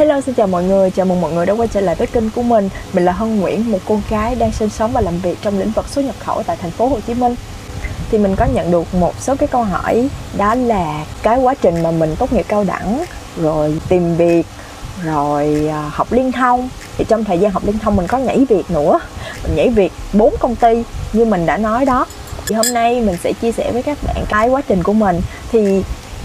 Hello xin chào mọi người, chào mừng mọi người đã quay trở lại với kênh của mình. Mình là Hân Nguyễn, một cô gái đang sinh sống và làm việc trong lĩnh vực xuất nhập khẩu tại thành phố Hồ Chí Minh. Thì mình có nhận được một số cái câu hỏi đó là cái quá trình mà mình tốt nghiệp cao đẳng rồi tìm việc rồi à, học liên thông. Thì trong thời gian học liên thông mình có nhảy việc nữa. Mình nhảy việc bốn công ty như mình đã nói đó. Thì hôm nay mình sẽ chia sẻ với các bạn cái quá trình của mình. Thì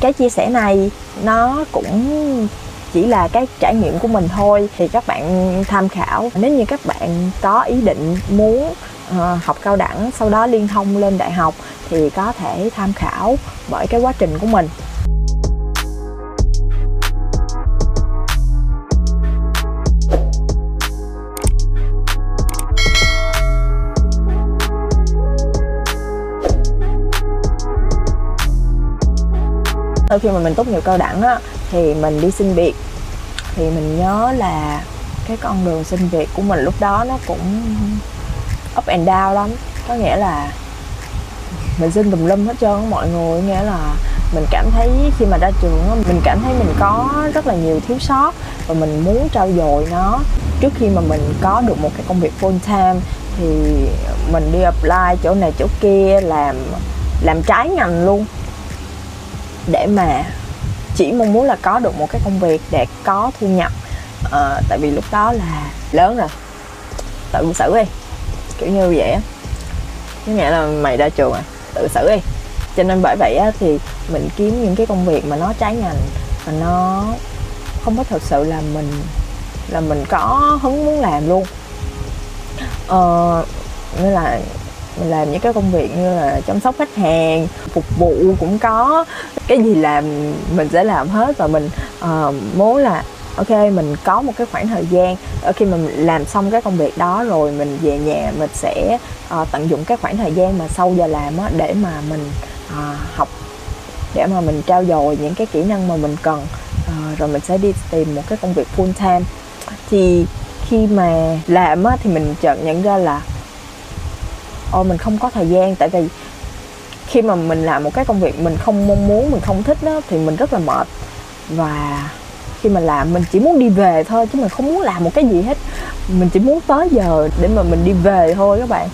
cái chia sẻ này nó cũng chỉ là cái trải nghiệm của mình thôi. Thì các bạn tham khảo. Nếu như các bạn có ý định muốn uh, học cao đẳng sau đó liên thông lên đại học thì có thể tham khảo bởi cái quá trình của mình. Sau khi mà mình tốt nghiệp cao đẳng á, thì mình đi xin việc. Thì mình nhớ là cái con đường xin việc của mình lúc đó nó cũng up and down lắm. Có nghĩa là mình xin tùm lum hết trơn mọi người. Nghĩa là mình cảm thấy khi mà ra trường mình cảm thấy mình có rất là nhiều thiếu sót và mình muốn trau dồi nó. Trước khi mà mình có được một cái công việc full time thì mình đi apply chỗ này chỗ kia làm làm trái ngành luôn để mà chỉ mong muốn là có được một cái công việc để có thu nhập. À, tại vì lúc đó là lớn rồi. Tự xử đi. Kiểu như vậy á. Có nghĩa là mày ra trường à tự xử đi. Cho nên bởi vậy á, thì mình kiếm những cái công việc mà nó trái ngành và nó không có thật sự là mình là mình có hứng muốn làm luôn. Ờ, nên là mình làm những cái công việc như là chăm sóc khách hàng phục vụ cũng có. Cái gì làm mình sẽ làm hết và mình uh, muốn là ok mình có một cái khoảng thời gian ở khi mà mình làm xong cái công việc đó rồi mình về nhà mình sẽ uh, tận dụng cái khoảng thời gian mà sau giờ làm á, để mà mình uh, học để mà mình trao dồi những cái kỹ năng mà mình cần uh, rồi mình sẽ đi tìm một cái công việc full time. Thì khi mà làm á, thì mình chợt nhận ra là ôi mình không có thời gian tại vì khi mà mình làm một cái công việc mình không mong muốn mình không thích đó thì mình rất là mệt. Và khi mà làm mình chỉ muốn đi về thôi chứ mình không muốn làm một cái gì hết. Mình chỉ muốn tới giờ để mà mình đi về thôi các bạn.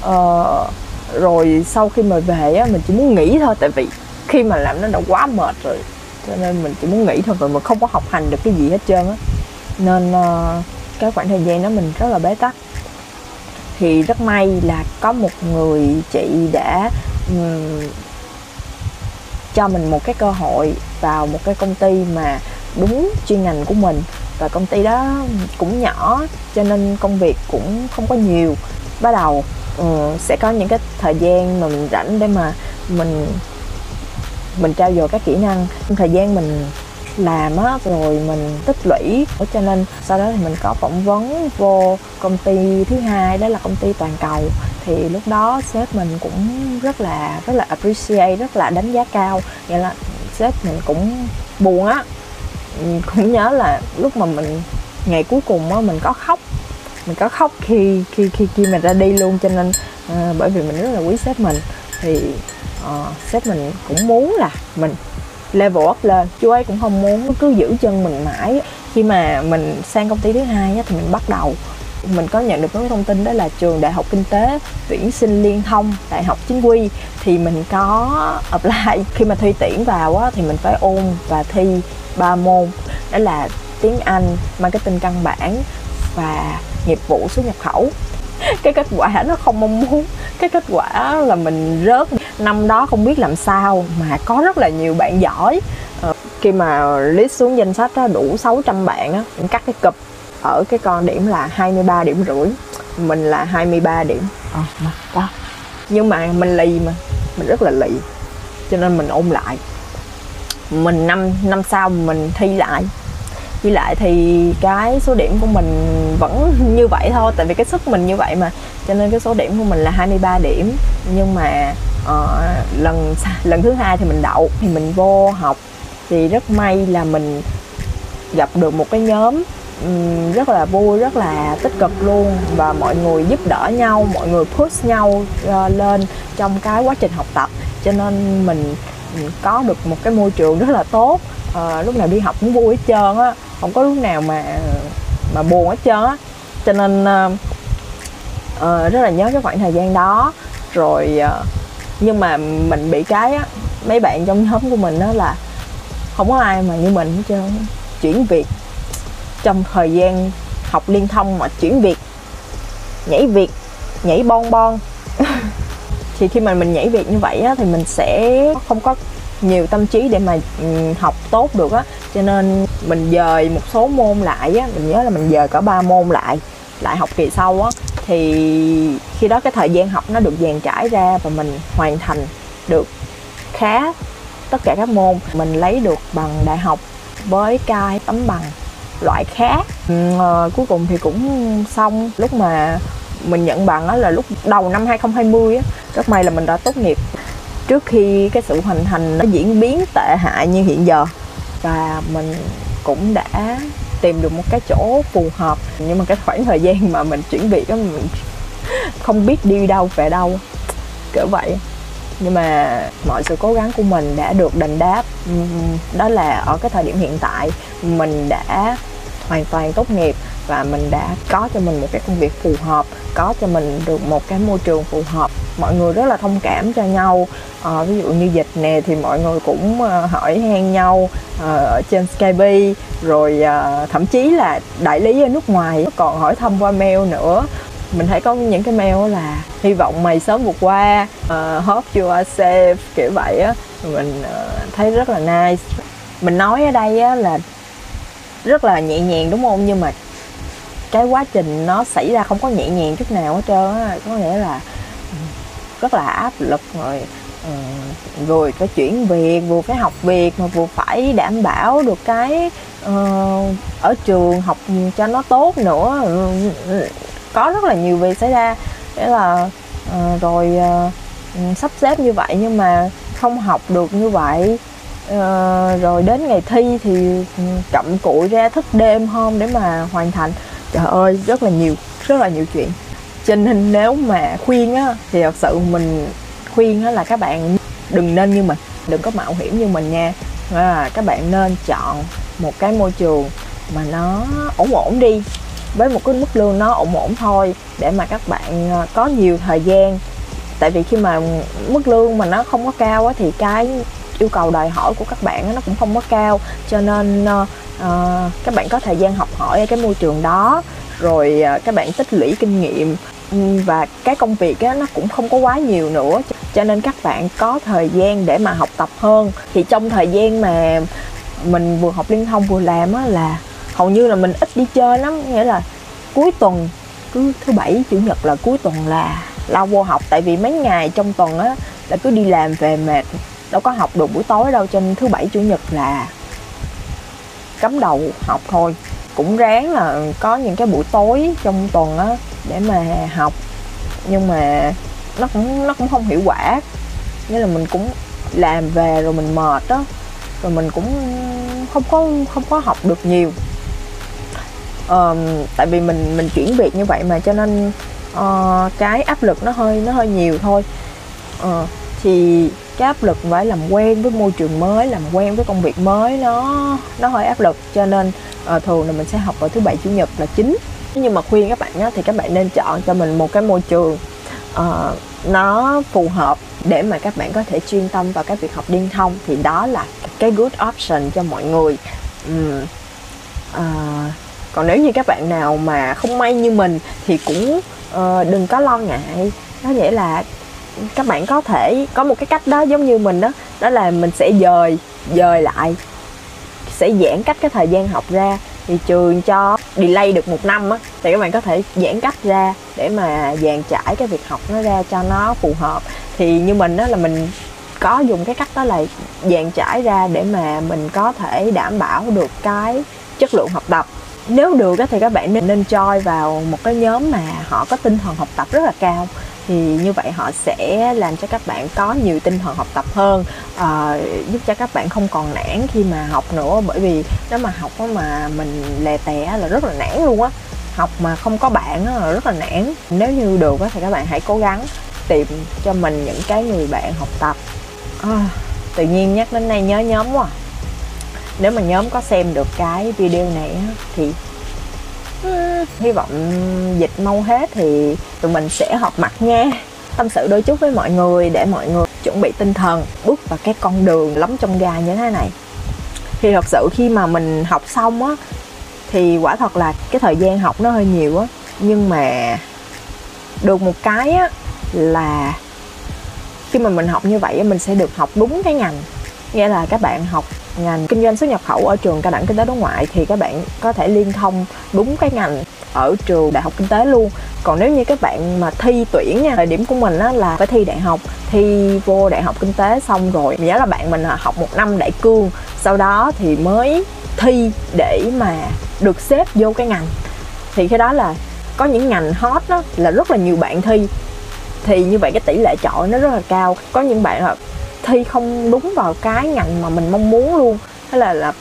Ờ, rồi sau khi mà về á mình chỉ muốn nghỉ thôi tại vì khi mà làm nó đã quá mệt rồi cho nên mình chỉ muốn nghỉ thôi và mình không có học hành được cái gì hết trơn á. Nên uh, cái khoảng thời gian đó mình rất là bế tắc thì rất may là có một người chị đã um, cho mình một cái cơ hội vào một cái công ty mà đúng chuyên ngành của mình. Và công ty đó cũng nhỏ cho nên công việc cũng không có nhiều. Bắt đầu um, sẽ có những cái thời gian mà mình rảnh để mà mình mình trao dồi các kỹ năng. Thời gian mình làm á rồi mình tích lũy. Cho nên sau đó thì mình có phỏng vấn vô công ty thứ hai đó là công ty toàn cầu. Thì lúc đó sếp mình cũng rất là rất là appreciate rất là đánh giá cao. Nghĩa là sếp mình cũng buồn á. Cũng nhớ là lúc mà mình ngày cuối cùng á mình có khóc. Mình có khóc khi khi khi khi mình ra đi luôn. Cho nên uh, bởi vì mình rất là quý sếp mình. Thì uh, sếp mình cũng muốn là mình level up lên. Chú ấy cũng không muốn cứ giữ chân mình mãi. Khi mà mình sang công ty thứ hai thì mình bắt đầu. Mình có nhận được cái thông tin đó là trường đại học kinh tế tuyển sinh liên thông đại học chính quy. Thì mình có apply. Khi mà thi tuyển vào á, thì mình phải ôn và thi ba môn. Đó là tiếng anh marketing căn bản và nghiệp vụ xuất nhập khẩu. Cái kết quả nó không mong muốn. Cái kết quả là mình rớt năm đó không biết làm sao mà có rất là nhiều bạn giỏi. Ờ, khi mà list xuống danh sách đó, đủ 600 bạn á mình cắt cái cụp ở cái con điểm là 23 điểm rưỡi. Mình là 23 điểm. Ờ, đó nhưng mà mình lì mà mình rất là lì cho nên mình ôn lại. Mình năm năm sau mình thi lại. Thi lại thì cái số điểm của mình vẫn như vậy thôi tại vì cái sức mình như vậy mà. Cho nên cái số điểm của mình là 23 điểm. Nhưng mà uh, lần lần thứ hai thì mình đậu thì mình vô học. Thì rất may là mình gặp được một cái nhóm um, rất là vui rất là tích cực luôn. Và mọi người giúp đỡ nhau mọi người push nhau uh, lên trong cái quá trình học tập. Cho nên mình có được một cái môi trường rất là tốt. À, lúc nào đi học cũng vui hết trơn á không có lúc nào mà mà buồn hết trơn á. Cho nên uh, uh, rất là nhớ cái khoảng thời gian đó. Rồi uh, nhưng mà mình bị cái á mấy bạn trong nhóm của mình đó là không có ai mà như mình hết trơn chuyển việc trong thời gian học liên thông mà chuyển việc nhảy việc nhảy bon bon. Thì khi mà mình nhảy việc như vậy á, thì mình sẽ không có nhiều tâm trí để mà ừ, học tốt được á. Cho nên mình dời một số môn lại á mình nhớ là mình dời cả ba môn lại lại học kỳ sau á thì khi đó cái thời gian học nó được dàn trải ra và mình hoàn thành được khá tất cả các môn. Mình lấy được bằng đại học với cái tấm bằng loại khá à, ừ, ờ, cuối cùng thì cũng xong. Lúc mà mình nhận bằng đó là lúc đầu năm 2020 á rất may là mình đã tốt nghiệp. Trước khi cái sự hoàn thành nó diễn biến tệ hại như hiện giờ. Và mình cũng đã tìm được một cái chỗ phù hợp. Nhưng mà cái khoảng thời gian mà mình chuyển việc đó, mình không biết đi đâu, về đâu, kiểu vậy. Nhưng mà mọi sự cố gắng của mình đã được đền đáp. Đó là ở cái thời điểm hiện tại, mình đã hoàn toàn tốt nghiệp và mình đã có cho mình một cái công việc phù hợp có cho mình được một cái môi trường phù hợp. Mọi người rất là thông cảm cho nhau. À, ví dụ như dịch nè thì mọi người cũng ờ, hỏi han nhau ờ, ở trên Skype. Rồi thậm chí là đại lý ở nước ngoài còn hỏi thăm qua mail nữa. Mình thấy có những cái mail là hy vọng mày sớm vượt qua uh, hope you are safe kiểu vậy á. Mình uh, thấy rất là nice. Mình nói ở đây á là rất là nhẹ nhàng đúng không? Nhưng mà cái quá trình nó xảy ra không có nhẹ nhàng chút nào hết trơn á có nghĩa là ừ, rất là áp lực rồi uh, rồi phải chuyển việc vừa phải học việc mà vừa phải đảm bảo được cái uh, ở trường học cho nó tốt nữa. Ừ, ừ, ừ có rất là nhiều việc xảy ra. Để là uh, rồi uh, sắp xếp như vậy nhưng mà không học được như vậy uh, rồi đến ngày thi thì chậm cụi ra thức đêm hôm để mà hoàn thành trời ơi rất là nhiều rất là nhiều chuyện. Cho nên nếu mà khuyên á thì thật sự mình khuyên á là các bạn đừng nên như mình đừng có mạo hiểm như mình nha. À, các bạn nên chọn một cái môi trường mà nó ổn ổn đi với một cái mức lương nó ổn ổn thôi để mà các bạn ờ, có nhiều thời gian. Tại vì khi mà mức lương mà nó không có cao á thì cái yêu cầu đòi hỏi của các bạn nó cũng không có cao. Cho nên ờ, à, các bạn có thời gian học hỏi ở cái môi trường đó rồi à, các bạn tích lũy kinh nghiệm ừ, và cái công việc á, nó cũng không có quá nhiều nữa. Cho nên các bạn có thời gian để mà học tập hơn. Thì trong thời gian mà mình vừa học liên thông vừa làm á là hầu như là mình ít đi chơi lắm. Nghĩa là cuối tuần cứ thứ bảy chủ nhật là cuối tuần là lao vô học. Tại vì mấy ngày trong tuần á là cứ đi làm về mệt đâu có học được buổi tối đâu. Cho nên thứ bảy chủ nhật là cắm đầu học thôi. Cũng ráng là có những cái buổi tối trong tuần á để mà học. Nhưng mà nó cũng nó cũng không hiệu quả. Nghĩa là mình cũng làm về rồi mình mệt đó rồi mình cũng không có không có học được nhiều. Um, tại vì mình mình chuyển việc như vậy mà cho nên uh, cái áp lực nó hơi nó hơi nhiều thôi. Uh, thì cái áp lực phải làm quen với môi trường mới làm quen với công việc mới nó nó hơi áp lực. Cho nên à, thường là mình sẽ học vào thứ bảy chủ nhật là chính. Nhưng mà khuyên các bạn nhé thì các bạn nên chọn cho mình một cái môi trường uh, nó phù hợp để mà các bạn có thể chuyên tâm vào cái việc học liên thông. Thì đó là cái good option cho mọi người. Um, uh, còn nếu như các bạn nào mà không may như mình thì cũng uh, đừng có lo ngại. Có nghĩa là các bạn có thể có một cái cách đó giống như mình đó đó là mình sẽ dời dời lại, sẽ giãn cách cái thời gian học ra. Thì trường cho delay được một năm á, thì các bạn có thể giãn cách ra để mà dàn trải cái việc học nó ra cho nó phù hợp. Thì như mình đó là mình có dùng cái cách đó là dàn trải ra để mà mình có thể đảm bảo được cái chất lượng học tập. Nếu được thì các bạn nên nên choi vào một cái nhóm mà họ có tinh thần học tập rất là cao thì như vậy họ sẽ làm cho các bạn có nhiều tinh thần học tập hơn à, giúp cho các bạn không còn nản khi mà học nữa. Bởi vì nếu mà học mà mình lè tè là rất là nản luôn á. Học mà không có bạn là rất là nản. Nếu như được thì các bạn hãy cố gắng tìm cho mình những cái người bạn học tập. À, tự nhiên nhắc đến đây nhớ nhóm quá. Nếu mà nhóm có xem được cái video này thì hy vọng dịch mau hết thì tụi mình sẽ họp mặt nha. Tâm sự đôi chút với mọi người để mọi người chuẩn bị tinh thần, bước vào cái con đường lắm trong gai như thế này. Thì thật sự khi mà mình học xong á, thì quả thật là cái thời gian học nó hơi nhiều á. Nhưng mà được một cái á, là khi mà mình học như vậy mình sẽ được học đúng cái ngành. Nghĩa là các bạn học ngành kinh doanh xuất nhập khẩu ở trường cao đẳng kinh tế đối ngoại thì các bạn có thể liên thông đúng cái ngành ở trường đại học kinh tế luôn. Còn nếu như các bạn mà thi tuyển nha, thời điểm của mình á là phải thi đại học, thi vô đại học kinh tế xong rồi nhớ là bạn mình học một năm đại cương, sau đó thì mới thi để mà được xếp vô cái ngành. Thì cái đó là có những ngành hot đó là rất là nhiều bạn thi. Thì như vậy cái tỷ lệ chọi nó rất là cao. Có những bạn là thi không đúng vào cái ngành mà mình mong muốn luôn. Hay là là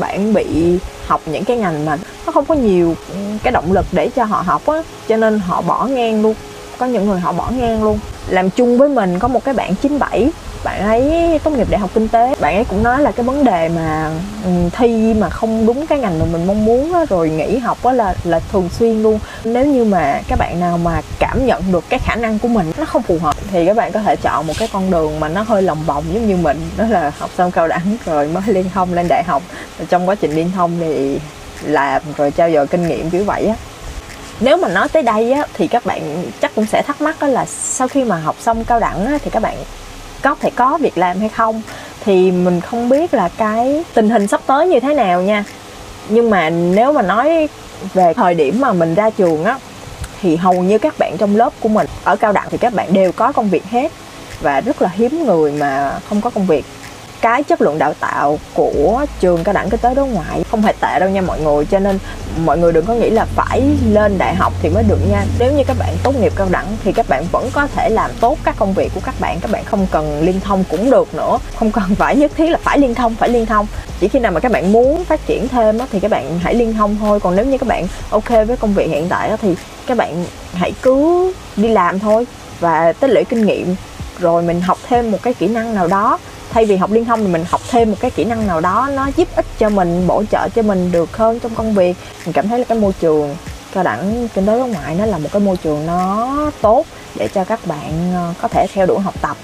bạn bị học những cái ngành mà nó không có nhiều cái động lực để cho họ học á cho nên họ bỏ ngang luôn. Có những người họ bỏ ngang luôn. Làm chung với mình có một cái bạn 97 bạn ấy tốt nghiệp đại học kinh tế. Bạn ấy cũng nói là cái vấn đề mà ừ, thi mà không đúng cái ngành mà mình mong muốn á, rồi nghỉ học á là là thường xuyên luôn. Nếu như mà các bạn nào mà cảm nhận được cái khả năng của mình nó không phù hợp thì các bạn có thể chọn một cái con đường mà nó hơi lòng vòng giống như mình đó là học xong cao đẳng rồi mới liên thông lên đại học. Trong quá trình liên thông thì làm rồi trao dồi kinh nghiệm kiểu vậy á. Nếu mà nói tới đây á, thì các bạn chắc cũng sẽ thắc mắc đó là sau khi mà học xong cao đẳng á, thì các bạn có thể có việc làm hay không? Thì mình không biết là cái tình hình sắp tới như thế nào nha. Nhưng mà nếu mà nói về thời điểm mà mình ra trường á thì hầu như các bạn trong lớp của mình ở cao đẳng thì các bạn đều có công việc hết. Và rất là hiếm người mà không có công việc cái chất lượng đào tạo của trường cao đẳng kinh tế đối ngoại không hề tệ đâu nha mọi người, cho nên mọi người đừng có nghĩ là phải lên đại học thì mới được nha. Nếu như các bạn tốt nghiệp cao đẳng thì các bạn vẫn có thể làm tốt các công việc của các bạn các bạn không cần liên thông cũng được nữa. Không cần phải nhất thiết là phải liên thông, phải liên thông. Chỉ khi nào mà các bạn muốn phát triển thêm thì các bạn hãy liên thông thôi. Còn nếu như các bạn ok với công việc hiện tại thì các bạn hãy cứ đi làm thôi và tích lũy kinh nghiệm, rồi mình học thêm một cái kỹ năng nào đó thay vì học liên thông thì mình học thêm một cái kỹ năng nào đó nó giúp ích cho mình bổ trợ cho mình được hơn trong công việc. Mình cảm thấy là cái môi trường cao đẳng kinh tế đối ngoại nó là một cái môi trường nó tốt để cho các bạn ờ, có thể theo đuổi học tập.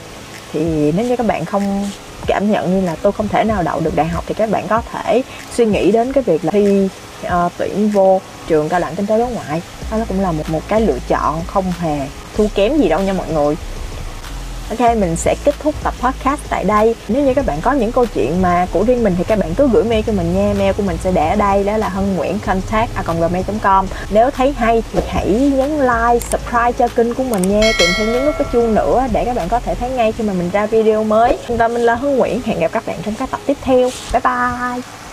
Thì nếu như các bạn không cảm nhận như là tôi không thể nào đậu được đại học thì các bạn có thể suy nghĩ đến cái việc là thi uh, tuyển vô trường cao đẳng kinh tế đối ngoại. Đó cũng là một một cái lựa chọn không hề thua kém gì đâu nha mọi người. Ok, mình sẽ kết thúc tập podcast tại đây. Nếu như các bạn có những câu chuyện mà của riêng mình thì các bạn cứ gửi mail cho mình nha. Mail của mình sẽ để ở đây đó là hân nguyễn contact gmail.com. Nếu thấy hay thì hãy nhấn like, subscribe cho kênh của mình nha, kèm thêm những nút cái chuông nữa để các bạn có thể thấy ngay khi mà mình ra video mới. Và mình là Hân Nguyễn, hẹn gặp các bạn trong các tập tiếp theo. Bye bye.